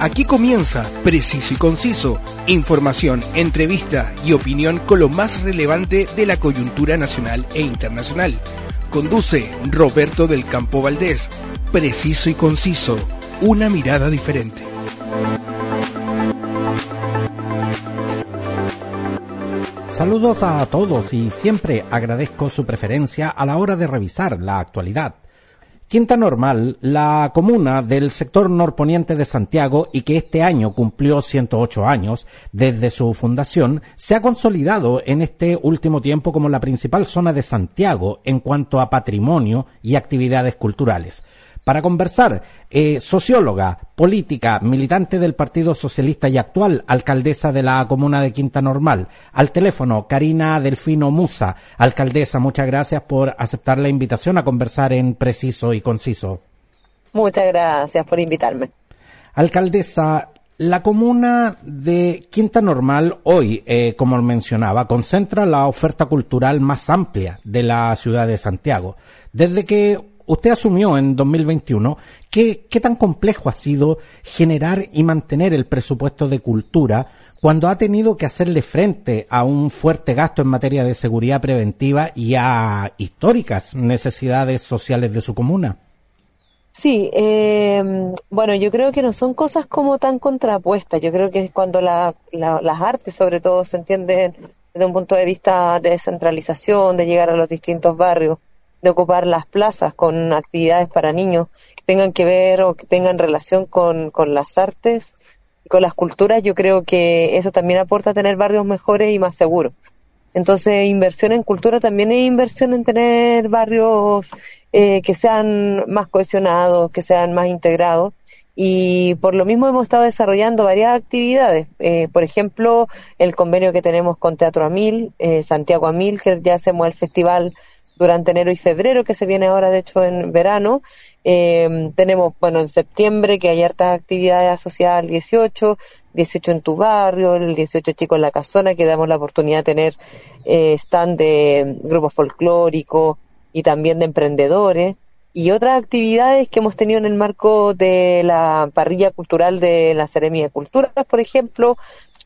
Aquí comienza Preciso y Conciso, información, entrevista y opinión con lo más relevante de la coyuntura nacional e internacional. Conduce Roberto del Campo Valdés. Preciso y Conciso, una mirada diferente. Saludos a todos y siempre agradezco su preferencia a la hora de revisar la actualidad. Quinta Normal, la comuna del sector norponiente de Santiago y que este año cumplió 108 años desde su fundación, se ha consolidado en este último tiempo como la principal zona de Santiago en cuanto a patrimonio y actividades culturales. Para conversar, eh, socióloga, política, militante del Partido Socialista y actual alcaldesa de la comuna de Quinta Normal. Al teléfono, Karina Delfino Musa. Alcaldesa, muchas gracias por aceptar la invitación a conversar en preciso y conciso. Muchas gracias por invitarme. Alcaldesa, la comuna de Quinta Normal hoy, eh, como mencionaba, concentra la oferta cultural más amplia de la ciudad de Santiago. Desde que usted asumió en 2021, ¿qué, ¿qué tan complejo ha sido generar y mantener el presupuesto de cultura cuando ha tenido que hacerle frente a un fuerte gasto en materia de seguridad preventiva y a históricas necesidades sociales de su comuna? Sí, eh, bueno, yo creo que no son cosas como tan contrapuestas. Yo creo que es cuando las artes, sobre todo, se entienden desde un punto de vista de descentralización, de llegar a los distintos barrios, de ocupar las plazas con actividades para niños que tengan que ver o que tengan relación con, con las artes y con las culturas, yo creo que eso también aporta a tener barrios mejores y más seguros. Entonces, inversión en cultura también es inversión en tener barrios eh, que sean más cohesionados, que sean más integrados. Y por lo mismo hemos estado desarrollando varias actividades. Eh, por ejemplo, el convenio que tenemos con Teatro Amil, eh, Santiago Amil, que ya hacemos el festival durante enero y febrero, que se viene ahora de hecho en verano. Eh, tenemos, bueno, en septiembre que hay hartas actividades asociadas al 18, 18 en tu barrio, el 18 Chico en la Casona, que damos la oportunidad de tener eh, stand de grupos folclóricos y también de emprendedores. Y otras actividades que hemos tenido en el marco de la parrilla cultural de la Seremia de Culturas, por ejemplo,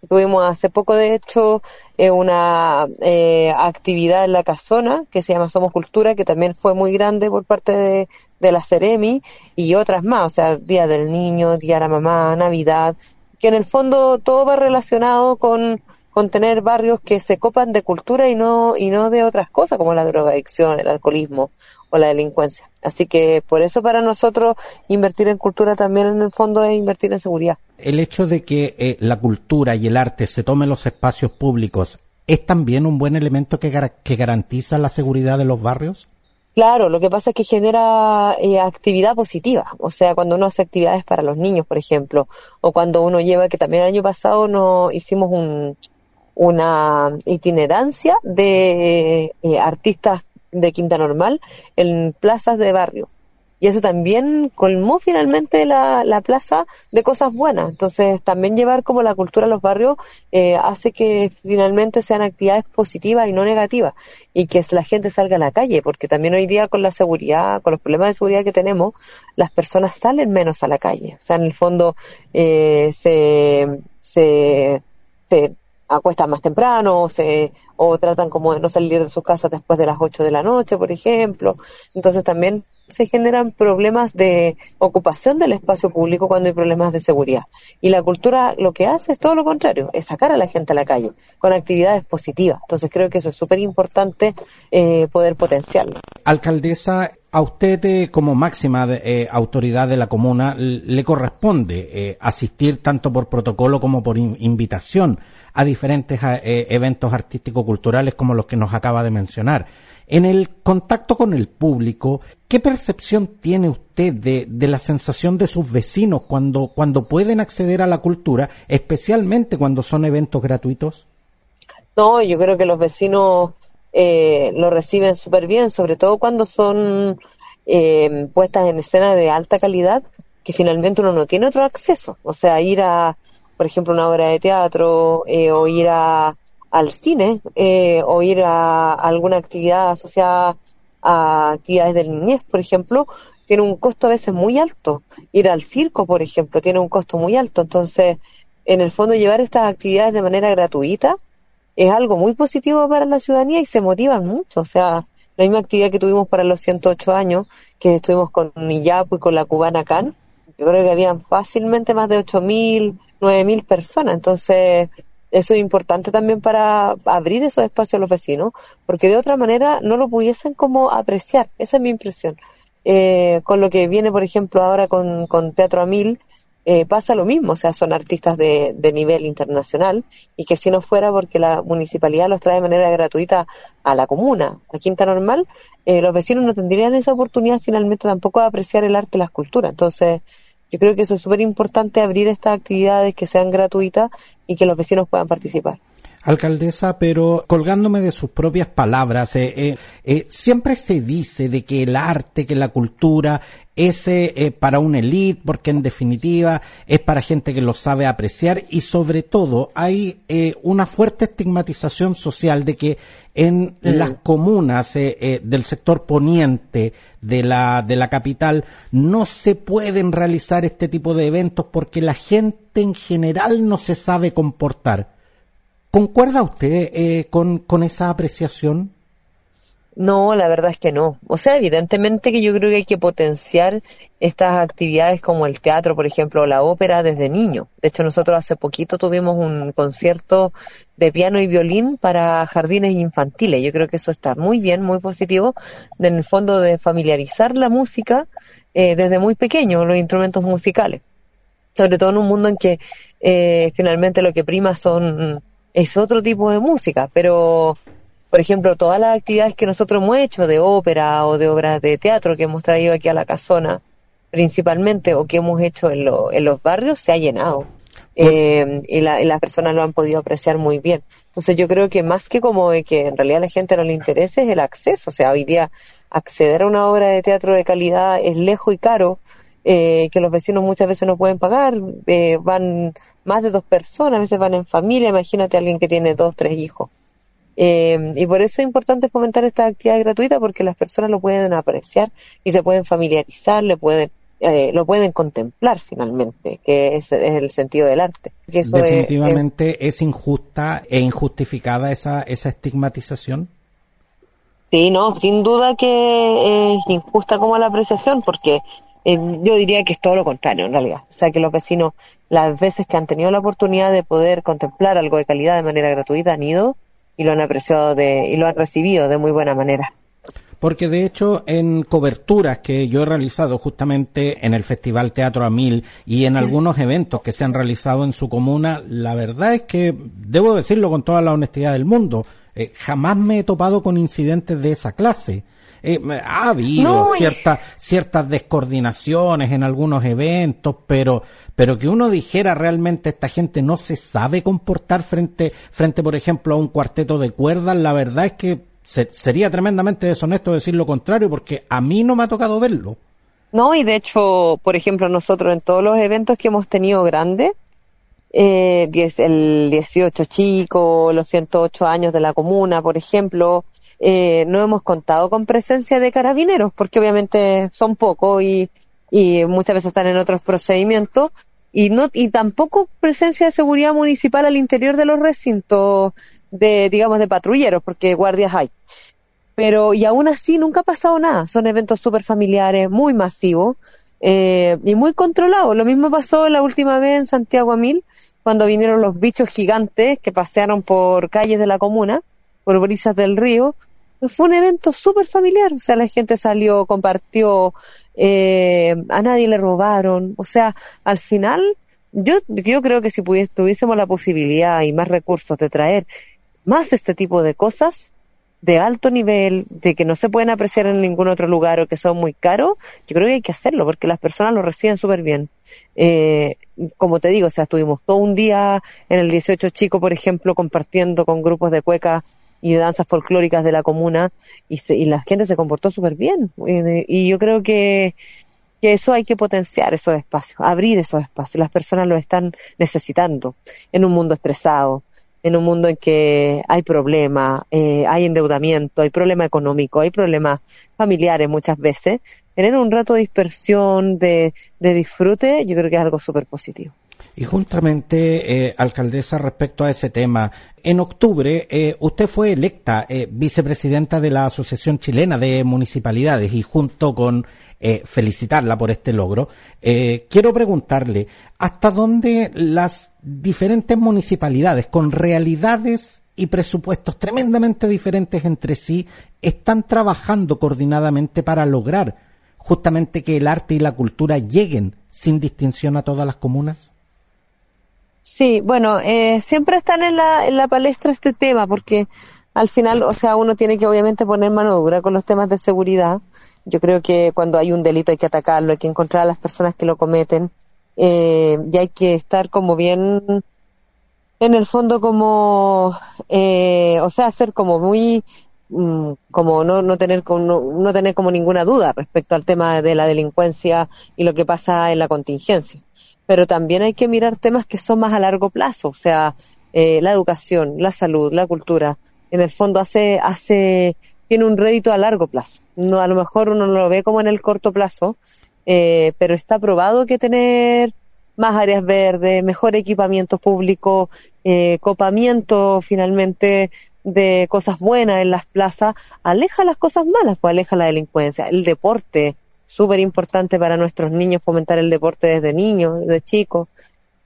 Tuvimos hace poco, de hecho, eh, una eh, actividad en la casona que se llama Somos Cultura, que también fue muy grande por parte de, de la Ceremi y otras más, o sea, Día del Niño, Día de la Mamá, Navidad, que en el fondo todo va relacionado con, con tener barrios que se copan de cultura y no, y no de otras cosas como la drogadicción, el alcoholismo o la delincuencia. Así que por eso para nosotros invertir en cultura también en el fondo es invertir en seguridad. El hecho de que eh, la cultura y el arte se tomen los espacios públicos es también un buen elemento que, que garantiza la seguridad de los barrios. Claro, lo que pasa es que genera eh, actividad positiva, o sea, cuando uno hace actividades para los niños, por ejemplo, o cuando uno lleva, que también el año pasado no hicimos un, una itinerancia de eh, artistas de Quinta Normal en plazas de barrio. Y eso también colmó finalmente la, la plaza de cosas buenas. Entonces, también llevar como la cultura a los barrios eh, hace que finalmente sean actividades positivas y no negativas. Y que la gente salga a la calle, porque también hoy día con la seguridad, con los problemas de seguridad que tenemos, las personas salen menos a la calle. O sea, en el fondo eh, se, se, se acuestan más temprano o, se, o tratan como de no salir de sus casas después de las 8 de la noche, por ejemplo. Entonces también se generan problemas de ocupación del espacio público cuando hay problemas de seguridad. Y la cultura lo que hace es todo lo contrario, es sacar a la gente a la calle con actividades positivas. Entonces creo que eso es súper importante eh, poder potenciarlo. Alcaldesa, a usted eh, como máxima eh, autoridad de la comuna le corresponde asistir tanto por protocolo como por invitación a diferentes eventos artístico-culturales como los que nos acaba de mencionar. En el contacto con el público, ¿qué percepción tiene usted de, de, la sensación de sus vecinos cuando, cuando pueden acceder a la cultura, especialmente cuando son eventos gratuitos? No, yo creo que los vecinos eh, lo reciben súper bien, sobre todo cuando son eh, puestas en escena de alta calidad, que finalmente uno no tiene otro acceso. O sea, ir a, por ejemplo, una obra de teatro eh, o ir a, al cine eh, o ir a alguna actividad asociada a actividades de niñez, por ejemplo, tiene un costo a veces muy alto. Ir al circo, por ejemplo, tiene un costo muy alto. Entonces, en el fondo, llevar estas actividades de manera gratuita es algo muy positivo para la ciudadanía y se motivan mucho. O sea, la misma actividad que tuvimos para los 108 años, que estuvimos con Niyapu y con la cubana Can, yo creo que habían fácilmente más de 8.000, 9.000 personas. Entonces, eso es importante también para abrir esos espacios a los vecinos, porque de otra manera no lo pudiesen como apreciar. Esa es mi impresión. Eh, con lo que viene, por ejemplo, ahora con, con Teatro a Mil, eh, pasa lo mismo, o sea, son artistas de, de, nivel internacional y que si no fuera porque la municipalidad los trae de manera gratuita a la comuna, a Quinta Normal, eh, los vecinos no tendrían esa oportunidad finalmente tampoco de apreciar el arte y la escultura. Entonces, yo creo que eso es súper importante, abrir estas actividades que sean gratuitas y que los vecinos puedan participar alcaldesa, pero colgándome de sus propias palabras, eh, eh, eh, siempre se dice de que el arte, que la cultura es para una élite, porque en definitiva es para gente que lo sabe apreciar y sobre todo hay una fuerte estigmatización social de que en mm. las comunas del sector poniente de la, de la capital no se pueden realizar este tipo de eventos porque la gente en general no se sabe comportar. ¿Concuerda usted eh, con, esa apreciación? No, la verdad es que no. O sea, evidentemente que yo creo que hay que potenciar estas actividades como el teatro, por ejemplo, o la ópera desde niño. De hecho, nosotros hace poquito tuvimos un concierto de piano y violín para jardines infantiles. Yo creo que eso está muy bien, muy positivo, en el fondo de familiarizar la música eh, desde muy pequeño, los instrumentos musicales. Sobre todo en un mundo en que eh, finalmente lo que prima son es otro tipo de música, pero por ejemplo, todas las actividades que nosotros hemos hecho de ópera o de obras de teatro que hemos traído aquí a la casona, principalmente, o que hemos hecho en, en los barrios, se ha llenado. Eh, y, las personas lo han podido apreciar muy bien. Entonces yo creo que más que como que en realidad a la gente no le interese es el acceso. O sea, hoy día acceder a una obra de teatro de calidad es lejos y caro, eh, que los vecinos muchas veces no pueden pagar, eh, van más de dos personas, a veces van en familia, imagínate a alguien que tiene dos, tres hijos. Eh, y por eso es importante fomentar esta actividad gratuita porque las personas lo pueden apreciar y se pueden familiarizar, le pueden, eh, lo pueden contemplar finalmente, que es, el sentido del arte. Definitivamente es, injusta e injustificada esa, esa estigmatización. Sí, no, sin duda que es injusta como la apreciación porque eh, yo diría que es todo lo contrario en realidad. O sea, que los vecinos, las veces que han tenido la oportunidad de poder contemplar algo de calidad de manera gratuita, han ido y lo han apreciado de, y lo han recibido de muy buena manera. Porque de hecho en coberturas que yo he realizado justamente en el Festival Teatro a Mil y en algunos eventos que se han realizado en su comuna, la verdad es que, debo decirlo con toda la honestidad del mundo, eh, jamás me he topado con incidentes de esa clase. Eh, ha habido ciertas ciertas descoordinaciones en algunos eventos, pero pero que uno dijera realmente esta gente no se sabe comportar frente frente por ejemplo a un cuarteto de cuerdas, la verdad es que sería tremendamente deshonesto decir lo contrario porque a mí no me ha tocado verlo. No, y de hecho, por ejemplo, nosotros en todos los eventos que hemos tenido grandes, eh, el 18 chico, los 108 años de la comuna, por ejemplo, eh, no hemos contado con presencia de carabineros, porque obviamente son pocos y, y muchas veces están en otros procedimientos, y no y tampoco presencia de seguridad municipal al interior de los recintos de digamos de patrulleros porque guardias hay pero y aún así nunca ha pasado nada son eventos súper familiares muy masivos eh, y muy controlados lo mismo pasó la última vez en Santiago a Mil cuando vinieron los bichos gigantes que pasearon por calles de la comuna por brisas del río. Fue un evento súper familiar, o sea, la gente salió, compartió, eh, a nadie le robaron, o sea, al final, yo, yo creo que si tuviésemos la posibilidad y más recursos de traer más este tipo de cosas, de alto nivel, de que no se pueden apreciar en ningún otro lugar o que son muy caros, yo creo que hay que hacerlo porque las personas lo reciben súper bien. Eh, como te digo, o sea, estuvimos todo un día en el 18 Chico, por ejemplo, compartiendo con grupos de cuecas y de danzas folclóricas de la comuna y, y la gente se comportó súper bien. Y, yo creo que, que eso hay que potenciar, esos espacios, abrir esos espacios. Las personas lo están necesitando en un mundo estresado. en un mundo en que hay problemas, eh, hay endeudamiento, hay problema económico, hay problemas familiares muchas veces, tener un rato de dispersión, de, de disfrute, yo creo que es algo súper positivo. Y justamente, eh, alcaldesa, respecto a ese tema, en octubre eh, usted fue electa eh, vicepresidenta de la Asociación Chilena de Municipalidades y junto con felicitarla por este logro, quiero preguntarle, ¿hasta dónde las diferentes municipalidades con realidades y presupuestos tremendamente diferentes entre sí están trabajando coordinadamente para lograr justamente que el arte y la cultura lleguen sin distinción a todas las comunas? Sí, bueno, eh, siempre están en la, en la palestra este tema, porque al final, o sea, uno tiene que obviamente poner mano dura con los temas de seguridad. Yo creo que cuando hay un delito hay que atacarlo, hay que encontrar a las personas que lo cometen, eh, y hay que estar como bien, en el fondo como, eh, o sea, ser como muy, mm, como no, no tener no, no tener como ninguna duda respecto al tema de la delincuencia y lo que pasa en la contingencia pero también hay que mirar temas que son más a largo plazo, o sea, eh, la educación, la salud, la cultura, en el fondo hace, hace, tiene un rédito a largo plazo. No, a lo mejor uno no lo ve como en el corto plazo, eh, pero está probado que tener más áreas verdes, mejor equipamiento público, eh, copamiento finalmente de cosas buenas en las plazas, aleja las cosas malas, pues aleja la delincuencia, el deporte, súper importante para nuestros niños fomentar el deporte desde niños, desde chicos.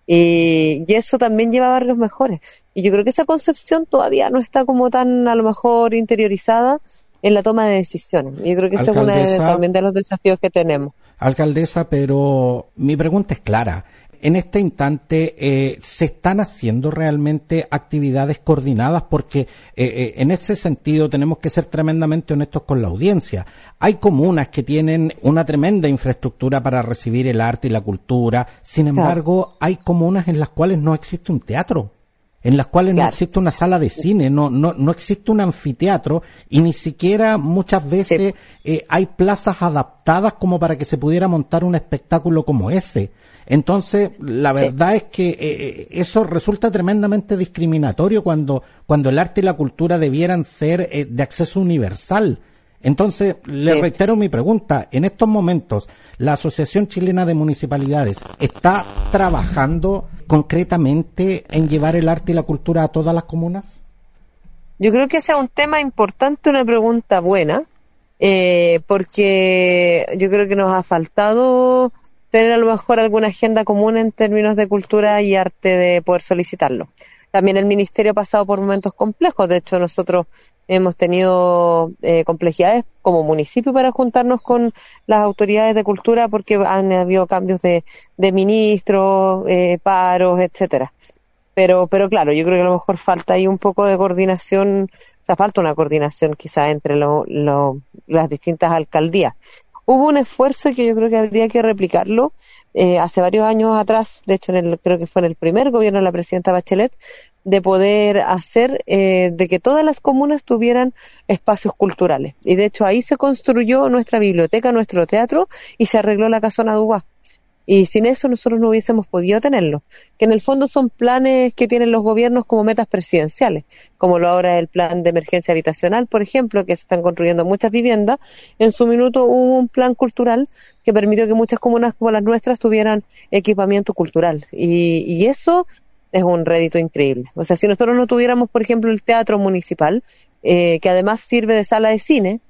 Y, eso también lleva a barrios mejores. Y yo creo que esa concepción todavía no está como tan a lo mejor interiorizada en la toma de decisiones. Yo creo que ese es uno también de los desafíos que tenemos. Alcaldesa, pero mi pregunta es clara en este instante eh, se están haciendo realmente actividades coordinadas porque eh, eh, en ese sentido tenemos que ser tremendamente honestos con la audiencia. Hay comunas que tienen una tremenda infraestructura para recibir el arte y la cultura, sin embargo hay comunas en las cuales no existe un teatro en las cuales no existe una sala de cine, no, no, no existe un anfiteatro y ni siquiera muchas veces hay plazas adaptadas como para que se pudiera montar un espectáculo como ese. Entonces, la verdad es que eh, eh, eso resulta tremendamente discriminatorio cuando, cuando el arte y la cultura debieran ser eh, de acceso universal. Entonces, le reitero mi pregunta. En estos momentos, ¿la Asociación Chilena de Municipalidades está trabajando concretamente en llevar el arte y la cultura a todas las comunas? Yo creo que ese es un tema importante, una pregunta buena, porque yo creo que nos ha faltado tener a lo mejor alguna agenda común en términos de cultura y arte de poder solicitarlo. También el Ministerio ha pasado por momentos complejos. De hecho, nosotros hemos tenido eh, complejidades como municipio para juntarnos con las autoridades de cultura porque han habido cambios de, de ministros, eh, paros, etcétera. Pero, pero claro, yo creo que a lo mejor falta ahí un poco de coordinación, o sea, falta una coordinación quizá entre lo, las distintas alcaldías hubo un esfuerzo que yo creo que habría que replicarlo eh, hace varios años atrás, de hecho en el, creo que fue en el primer gobierno de la presidenta Bachelet, de poder hacer eh, de que todas las comunas tuvieran espacios culturales. Y de hecho ahí se construyó nuestra biblioteca, nuestro teatro y se arregló la casona Dubá. Y sin eso nosotros no hubiésemos podido tenerlo, que en el fondo son planes que tienen los gobiernos como metas presidenciales, como lo ahora el plan de emergencia habitacional, por ejemplo, que se están construyendo muchas viviendas. En su minuto hubo un plan cultural que permitió que muchas comunas como las nuestras tuvieran equipamiento cultural. Y, y eso es un rédito increíble. O sea, si nosotros no tuviéramos, por ejemplo, el teatro municipal, eh, que además sirve de sala de cine,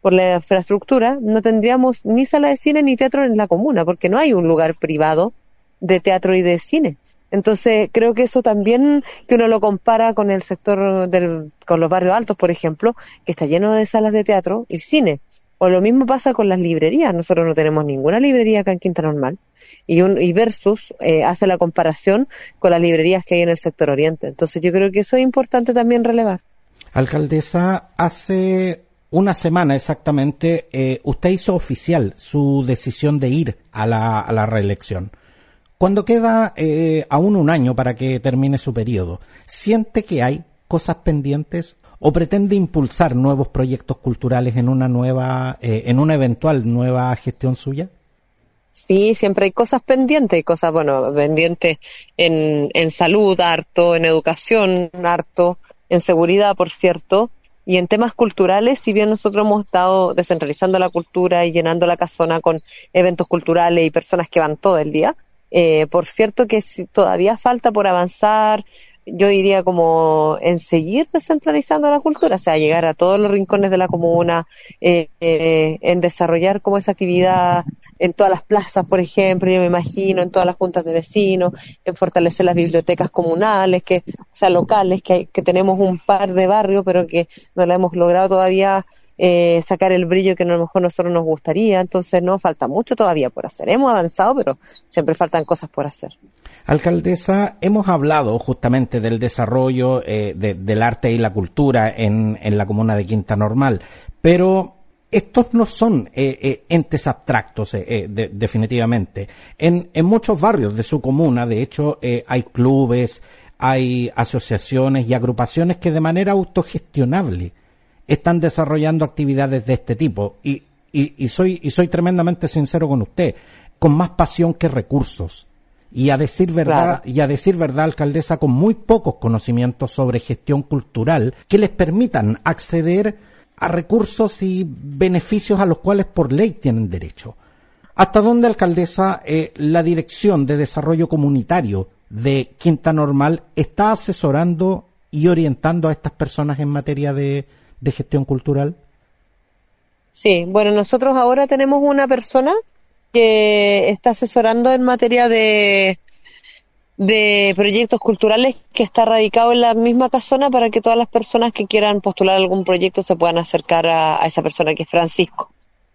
por la infraestructura, no tendríamos ni sala de cine ni teatro en la comuna, porque no hay un lugar privado de teatro y de cine. Entonces, creo que eso también, que uno lo compara con el sector del, con los barrios altos, por ejemplo, que está lleno de salas de teatro y cine. O lo mismo pasa con las librerías. Nosotros no tenemos ninguna librería acá en Quinta Normal. Y, un, y versus eh, hace la comparación con las librerías que hay en el sector oriente. Entonces, yo creo que eso es importante también relevar. Alcaldesa, hace una semana exactamente, eh, usted hizo oficial su decisión de ir a la, a la reelección. Cuando queda eh, aún un año para que termine su periodo, ¿siente que hay cosas pendientes o pretende impulsar nuevos proyectos culturales en una nueva, eh, en una eventual nueva gestión suya? Sí, siempre hay cosas pendientes, hay cosas, bueno, pendientes en, en salud, harto, en educación, harto, en seguridad, por cierto, y en temas culturales, si bien nosotros hemos estado descentralizando la cultura y llenando la casona con eventos culturales y personas que van todo el día, eh, por cierto que si todavía falta por avanzar, yo diría como en seguir descentralizando la cultura, o sea, llegar a todos los rincones de la comuna, eh, eh, en desarrollar como esa actividad en todas las plazas, por ejemplo, yo me imagino, en todas las juntas de vecinos, en fortalecer las bibliotecas comunales, que, o sea, locales, que, tenemos un par de barrios, pero que no la hemos logrado todavía eh, sacar el brillo que a lo mejor nosotros nos gustaría. Entonces, no, falta mucho todavía por hacer. Hemos avanzado, pero siempre faltan cosas por hacer. Alcaldesa, hemos hablado justamente del desarrollo eh, del arte y la cultura en, en la comuna de Quinta Normal, pero estos no son eh, eh, entes abstractos, eh, definitivamente. En, en, muchos barrios de su comuna, de hecho, hay clubes, hay asociaciones y agrupaciones que de manera autogestionable están desarrollando actividades de este tipo. Y, y, y, soy, y soy tremendamente sincero con usted, con más pasión que recursos. Y a decir verdad, y a decir verdad, alcaldesa, con muy pocos conocimientos sobre gestión cultural que les permitan acceder a recursos y beneficios a los cuales por ley tienen derecho. ¿Hasta dónde, alcaldesa, eh, la Dirección de Desarrollo Comunitario de Quinta Normal está asesorando y orientando a estas personas en materia de, de gestión cultural? Sí, bueno, nosotros ahora tenemos una persona que está asesorando en materia de de proyectos culturales que está radicado en la misma casona para que todas las personas que quieran postular algún proyecto se puedan acercar a, esa persona que es Francisco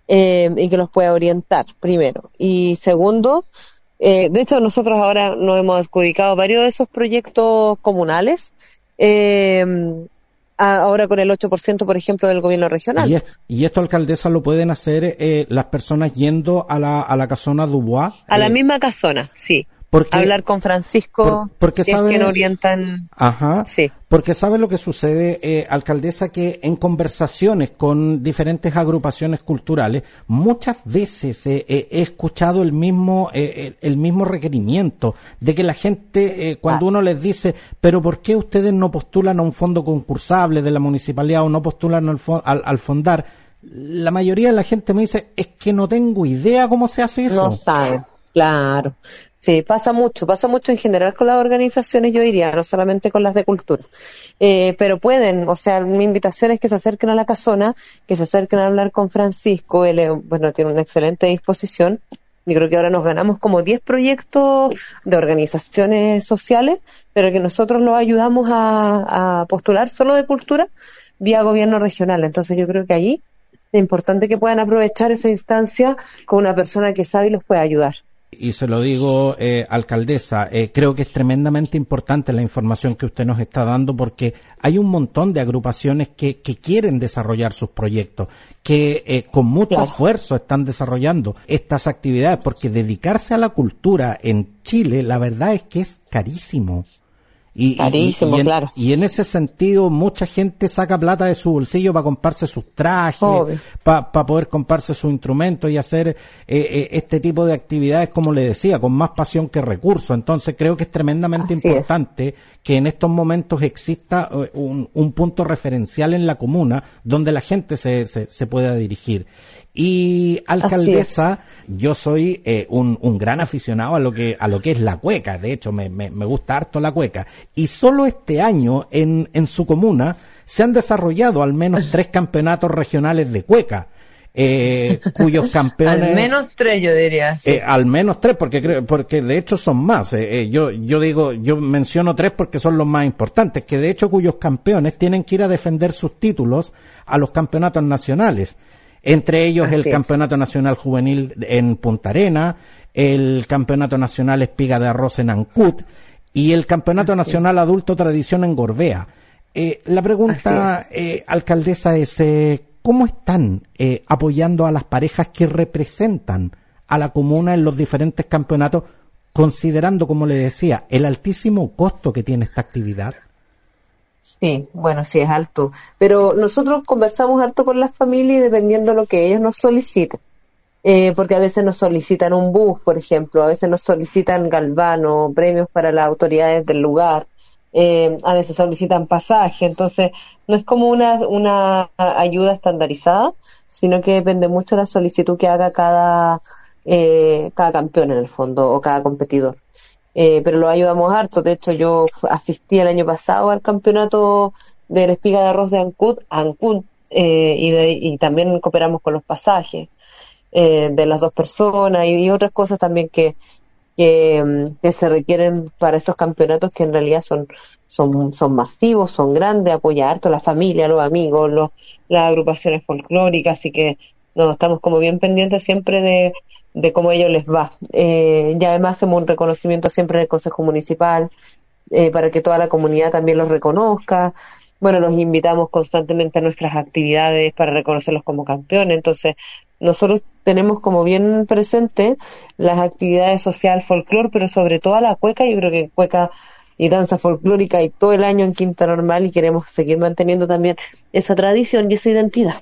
eh, y que los pueda orientar, primero. Y segundo, eh, de hecho nosotros ahora nos hemos adjudicado varios de esos proyectos comunales. Eh, ahora con el 8%, por ejemplo, del gobierno regional. ¿Y, esto, alcaldesa, lo pueden hacer las personas yendo a la, a la casona Dubois? A la misma casona, sí hablar con Francisco, porque sabe, es quien orientan. Ajá. Sí. Porque sabe lo que sucede, eh, alcaldesa, que en conversaciones con diferentes agrupaciones culturales, muchas veces eh, eh, he escuchado el mismo, el mismo requerimiento de que la gente, cuando ah. uno les dice, pero ¿por qué ustedes no postulan a un fondo concursable de la municipalidad o no postulan al, al, al fondar? La mayoría de la gente me dice, es que no tengo idea cómo se hace eso. No sabe. Claro, sí, pasa mucho, pasa mucho en general con las organizaciones, yo diría, no solamente con las de cultura. Eh, pero pueden, o sea, mi invitación es que se acerquen a la casona, que se acerquen a hablar con Francisco, él, bueno, tiene una excelente disposición. Yo creo que ahora nos ganamos como 10 proyectos de organizaciones sociales, pero que nosotros los ayudamos a, a postular solo de cultura vía gobierno regional. Entonces yo creo que ahí es importante que puedan aprovechar esa instancia con una persona que sabe y los puede ayudar y se lo digo, eh, alcaldesa, eh, creo que es tremendamente importante la información que usted nos está dando porque hay un montón de agrupaciones que, que quieren desarrollar sus proyectos, que eh, con mucho esfuerzo están desarrollando estas actividades porque dedicarse a la cultura en Chile, la verdad es que es carísimo. Y, Carísimo, en, claro. Y en ese sentido, mucha gente saca plata de su bolsillo para comprarse sus trajes, para poder comprarse sus instrumentos y hacer eh, eh, este tipo de actividades, como le decía, con más pasión que recursos. Entonces, creo que es tremendamente importante que en estos momentos exista eh, un, un, punto referencial en la comuna donde la gente se, se, se pueda dirigir. Y alcaldesa, yo soy eh, un, un, gran aficionado a lo que a lo que es la cueca. De hecho, me, me, me gusta harto la cueca. Y solo este año en, en su comuna se han desarrollado al menos tres campeonatos regionales de cueca. Eh, cuyos campeones al menos tres yo diría eh, al menos tres porque creo porque de hecho son más eh, eh, yo yo digo yo menciono tres porque son los más importantes que de hecho cuyos campeones tienen que ir a defender sus títulos a los campeonatos nacionales entre ellos el Campeonato Nacional Juvenil en Punta Arena, el Campeonato Nacional Espiga de Arroz en Ancut y el Campeonato Nacional Adulto Tradición en Gorbea. Eh, la pregunta, eh, alcaldesa, es eh, ¿cómo están eh, apoyando a las parejas que representan a la comuna en los diferentes campeonatos, considerando, como le decía, el altísimo costo que tiene esta actividad? Sí, bueno, sí es alto. Pero nosotros conversamos harto con las familias dependiendo de lo que ellos nos soliciten. eh, porque a veces nos solicitan un bus, por ejemplo, a veces nos solicitan galvano, premios para las autoridades del lugar, eh, a veces solicitan pasaje, entonces no es como una, una ayuda estandarizada, sino que depende mucho de la solicitud que haga cada, eh, cada campeón en el fondo o cada competidor. Pero lo ayudamos harto, de hecho yo asistí el año pasado al campeonato de la espiga de arroz de Ancud, Ancud y, y también cooperamos con los pasajes. Eh, de las dos personas y, otras cosas también que, que, se requieren para estos campeonatos que en realidad son, son, son masivos, son grandes, apoyar a la familia, los amigos, los, las agrupaciones folclóricas, así que no, estamos como bien pendientes siempre de, de cómo ellos les va. Eh, y además hacemos un reconocimiento siempre en el Consejo Municipal eh, para que toda la comunidad también los reconozca bueno, los invitamos constantemente a nuestras actividades para reconocerlos como campeones. Entonces, nosotros tenemos como bien presente las actividades social, folclor, pero sobre todo a la cueca. Yo creo que cueca y danza folclórica y todo el año en Quinta Normal y queremos seguir manteniendo también esa tradición y esa identidad.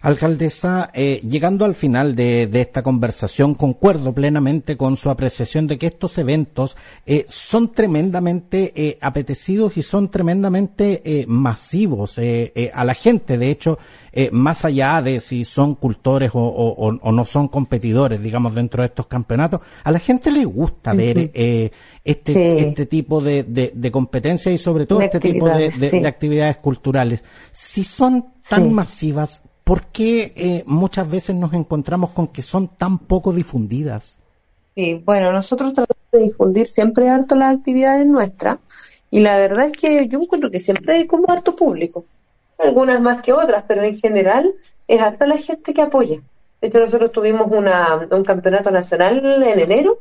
Alcaldesa, eh, llegando al final de, esta conversación, concuerdo plenamente con su apreciación de que estos eventos eh, son tremendamente eh, apetecidos y son tremendamente masivos a la gente. De hecho, más allá de si son cultores o, no son competidores, digamos, dentro de estos campeonatos, a la gente le gusta ver este, este tipo de, de, competencias y sobre todo este tipo de, actividades culturales. Si son tan masivas, ¿por qué eh, muchas veces nos encontramos con que son tan poco difundidas? Sí, bueno, nosotros tratamos de difundir siempre harto las actividades nuestras y la verdad es que yo encuentro que siempre hay como harto público, algunas más que otras, pero en general es harta la gente que apoya. De hecho, nosotros tuvimos una, un campeonato nacional en enero,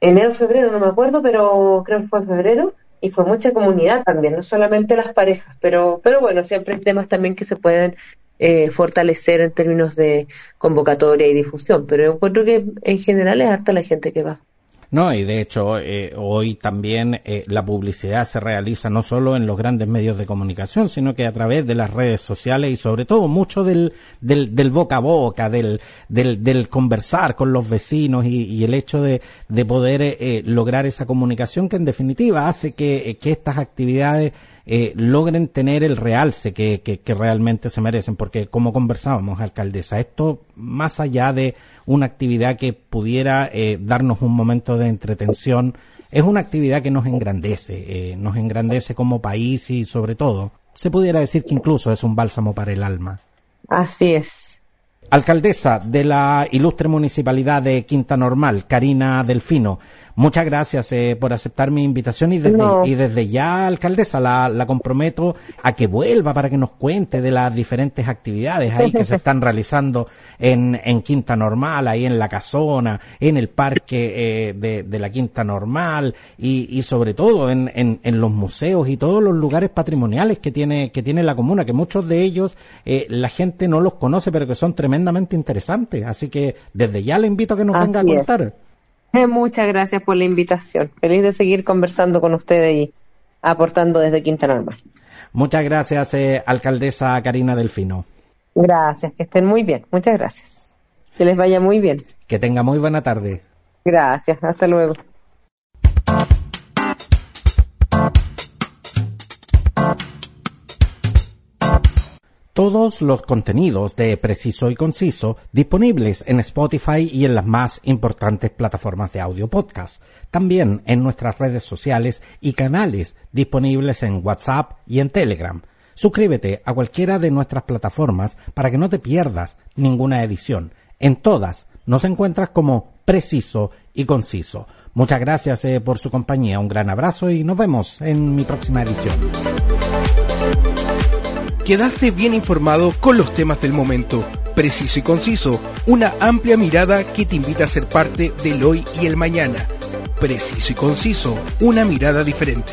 enero, febrero, no me acuerdo, pero creo que fue febrero, y fue mucha comunidad también, no solamente las parejas, pero, pero bueno, siempre hay temas también que se pueden eh, fortalecer en términos de convocatoria y difusión, pero encuentro que en general es harta la gente que va. No, y de hecho eh, hoy también eh, la publicidad se realiza no solo en los grandes medios de comunicación, sino que a través de las redes sociales y sobre todo mucho del, del, del boca a boca, del, del, conversar con los vecinos y, y el hecho de, de poder eh, lograr esa comunicación que en definitiva hace que, que estas actividades eh, logren tener el realce que, que, realmente se merecen, porque como conversábamos, alcaldesa, esto más allá de una actividad que pudiera eh, darnos un momento de entretención, es una actividad que nos engrandece, eh, nos engrandece como país y sobre todo, se pudiera decir que incluso es un bálsamo para el alma. Así es. Alcaldesa de la ilustre municipalidad de Quinta Normal, Karina Delfino, Muchas gracias eh, por aceptar mi invitación y desde, y desde ya, alcaldesa, la, la, comprometo a que vuelva para que nos cuente de las diferentes actividades ahí que se están realizando en, en Quinta Normal, ahí en la Casona, en el parque eh, de, de, la Quinta Normal y, y sobre todo en, en, en, los museos y todos los lugares patrimoniales que tiene, que tiene la comuna, que muchos de ellos eh, la gente no los conoce, pero que son tremendamente interesantes. Así que desde ya le invito a que nos venga a contar. Muchas gracias por la invitación. Feliz de seguir conversando con ustedes y aportando desde Quinta Normal. Muchas gracias, eh, alcaldesa Karina Delfino. Gracias, que estén muy bien. Muchas gracias. Que les vaya muy bien. Que tenga muy buena tarde. Gracias, hasta luego. Todos los contenidos de Preciso y Conciso disponibles en Spotify y en las más importantes plataformas de audio podcast. También en nuestras redes sociales y canales disponibles en WhatsApp y en Telegram. Suscríbete a cualquiera de nuestras plataformas para que no te pierdas ninguna edición. En todas nos encuentras como Preciso y Conciso. Muchas gracias eh, por su compañía, un gran abrazo y nos vemos en mi próxima edición quedaste bien informado con los temas del momento. Preciso y conciso, una amplia mirada que te invita a ser parte del hoy y el mañana. Preciso y conciso, una mirada diferente.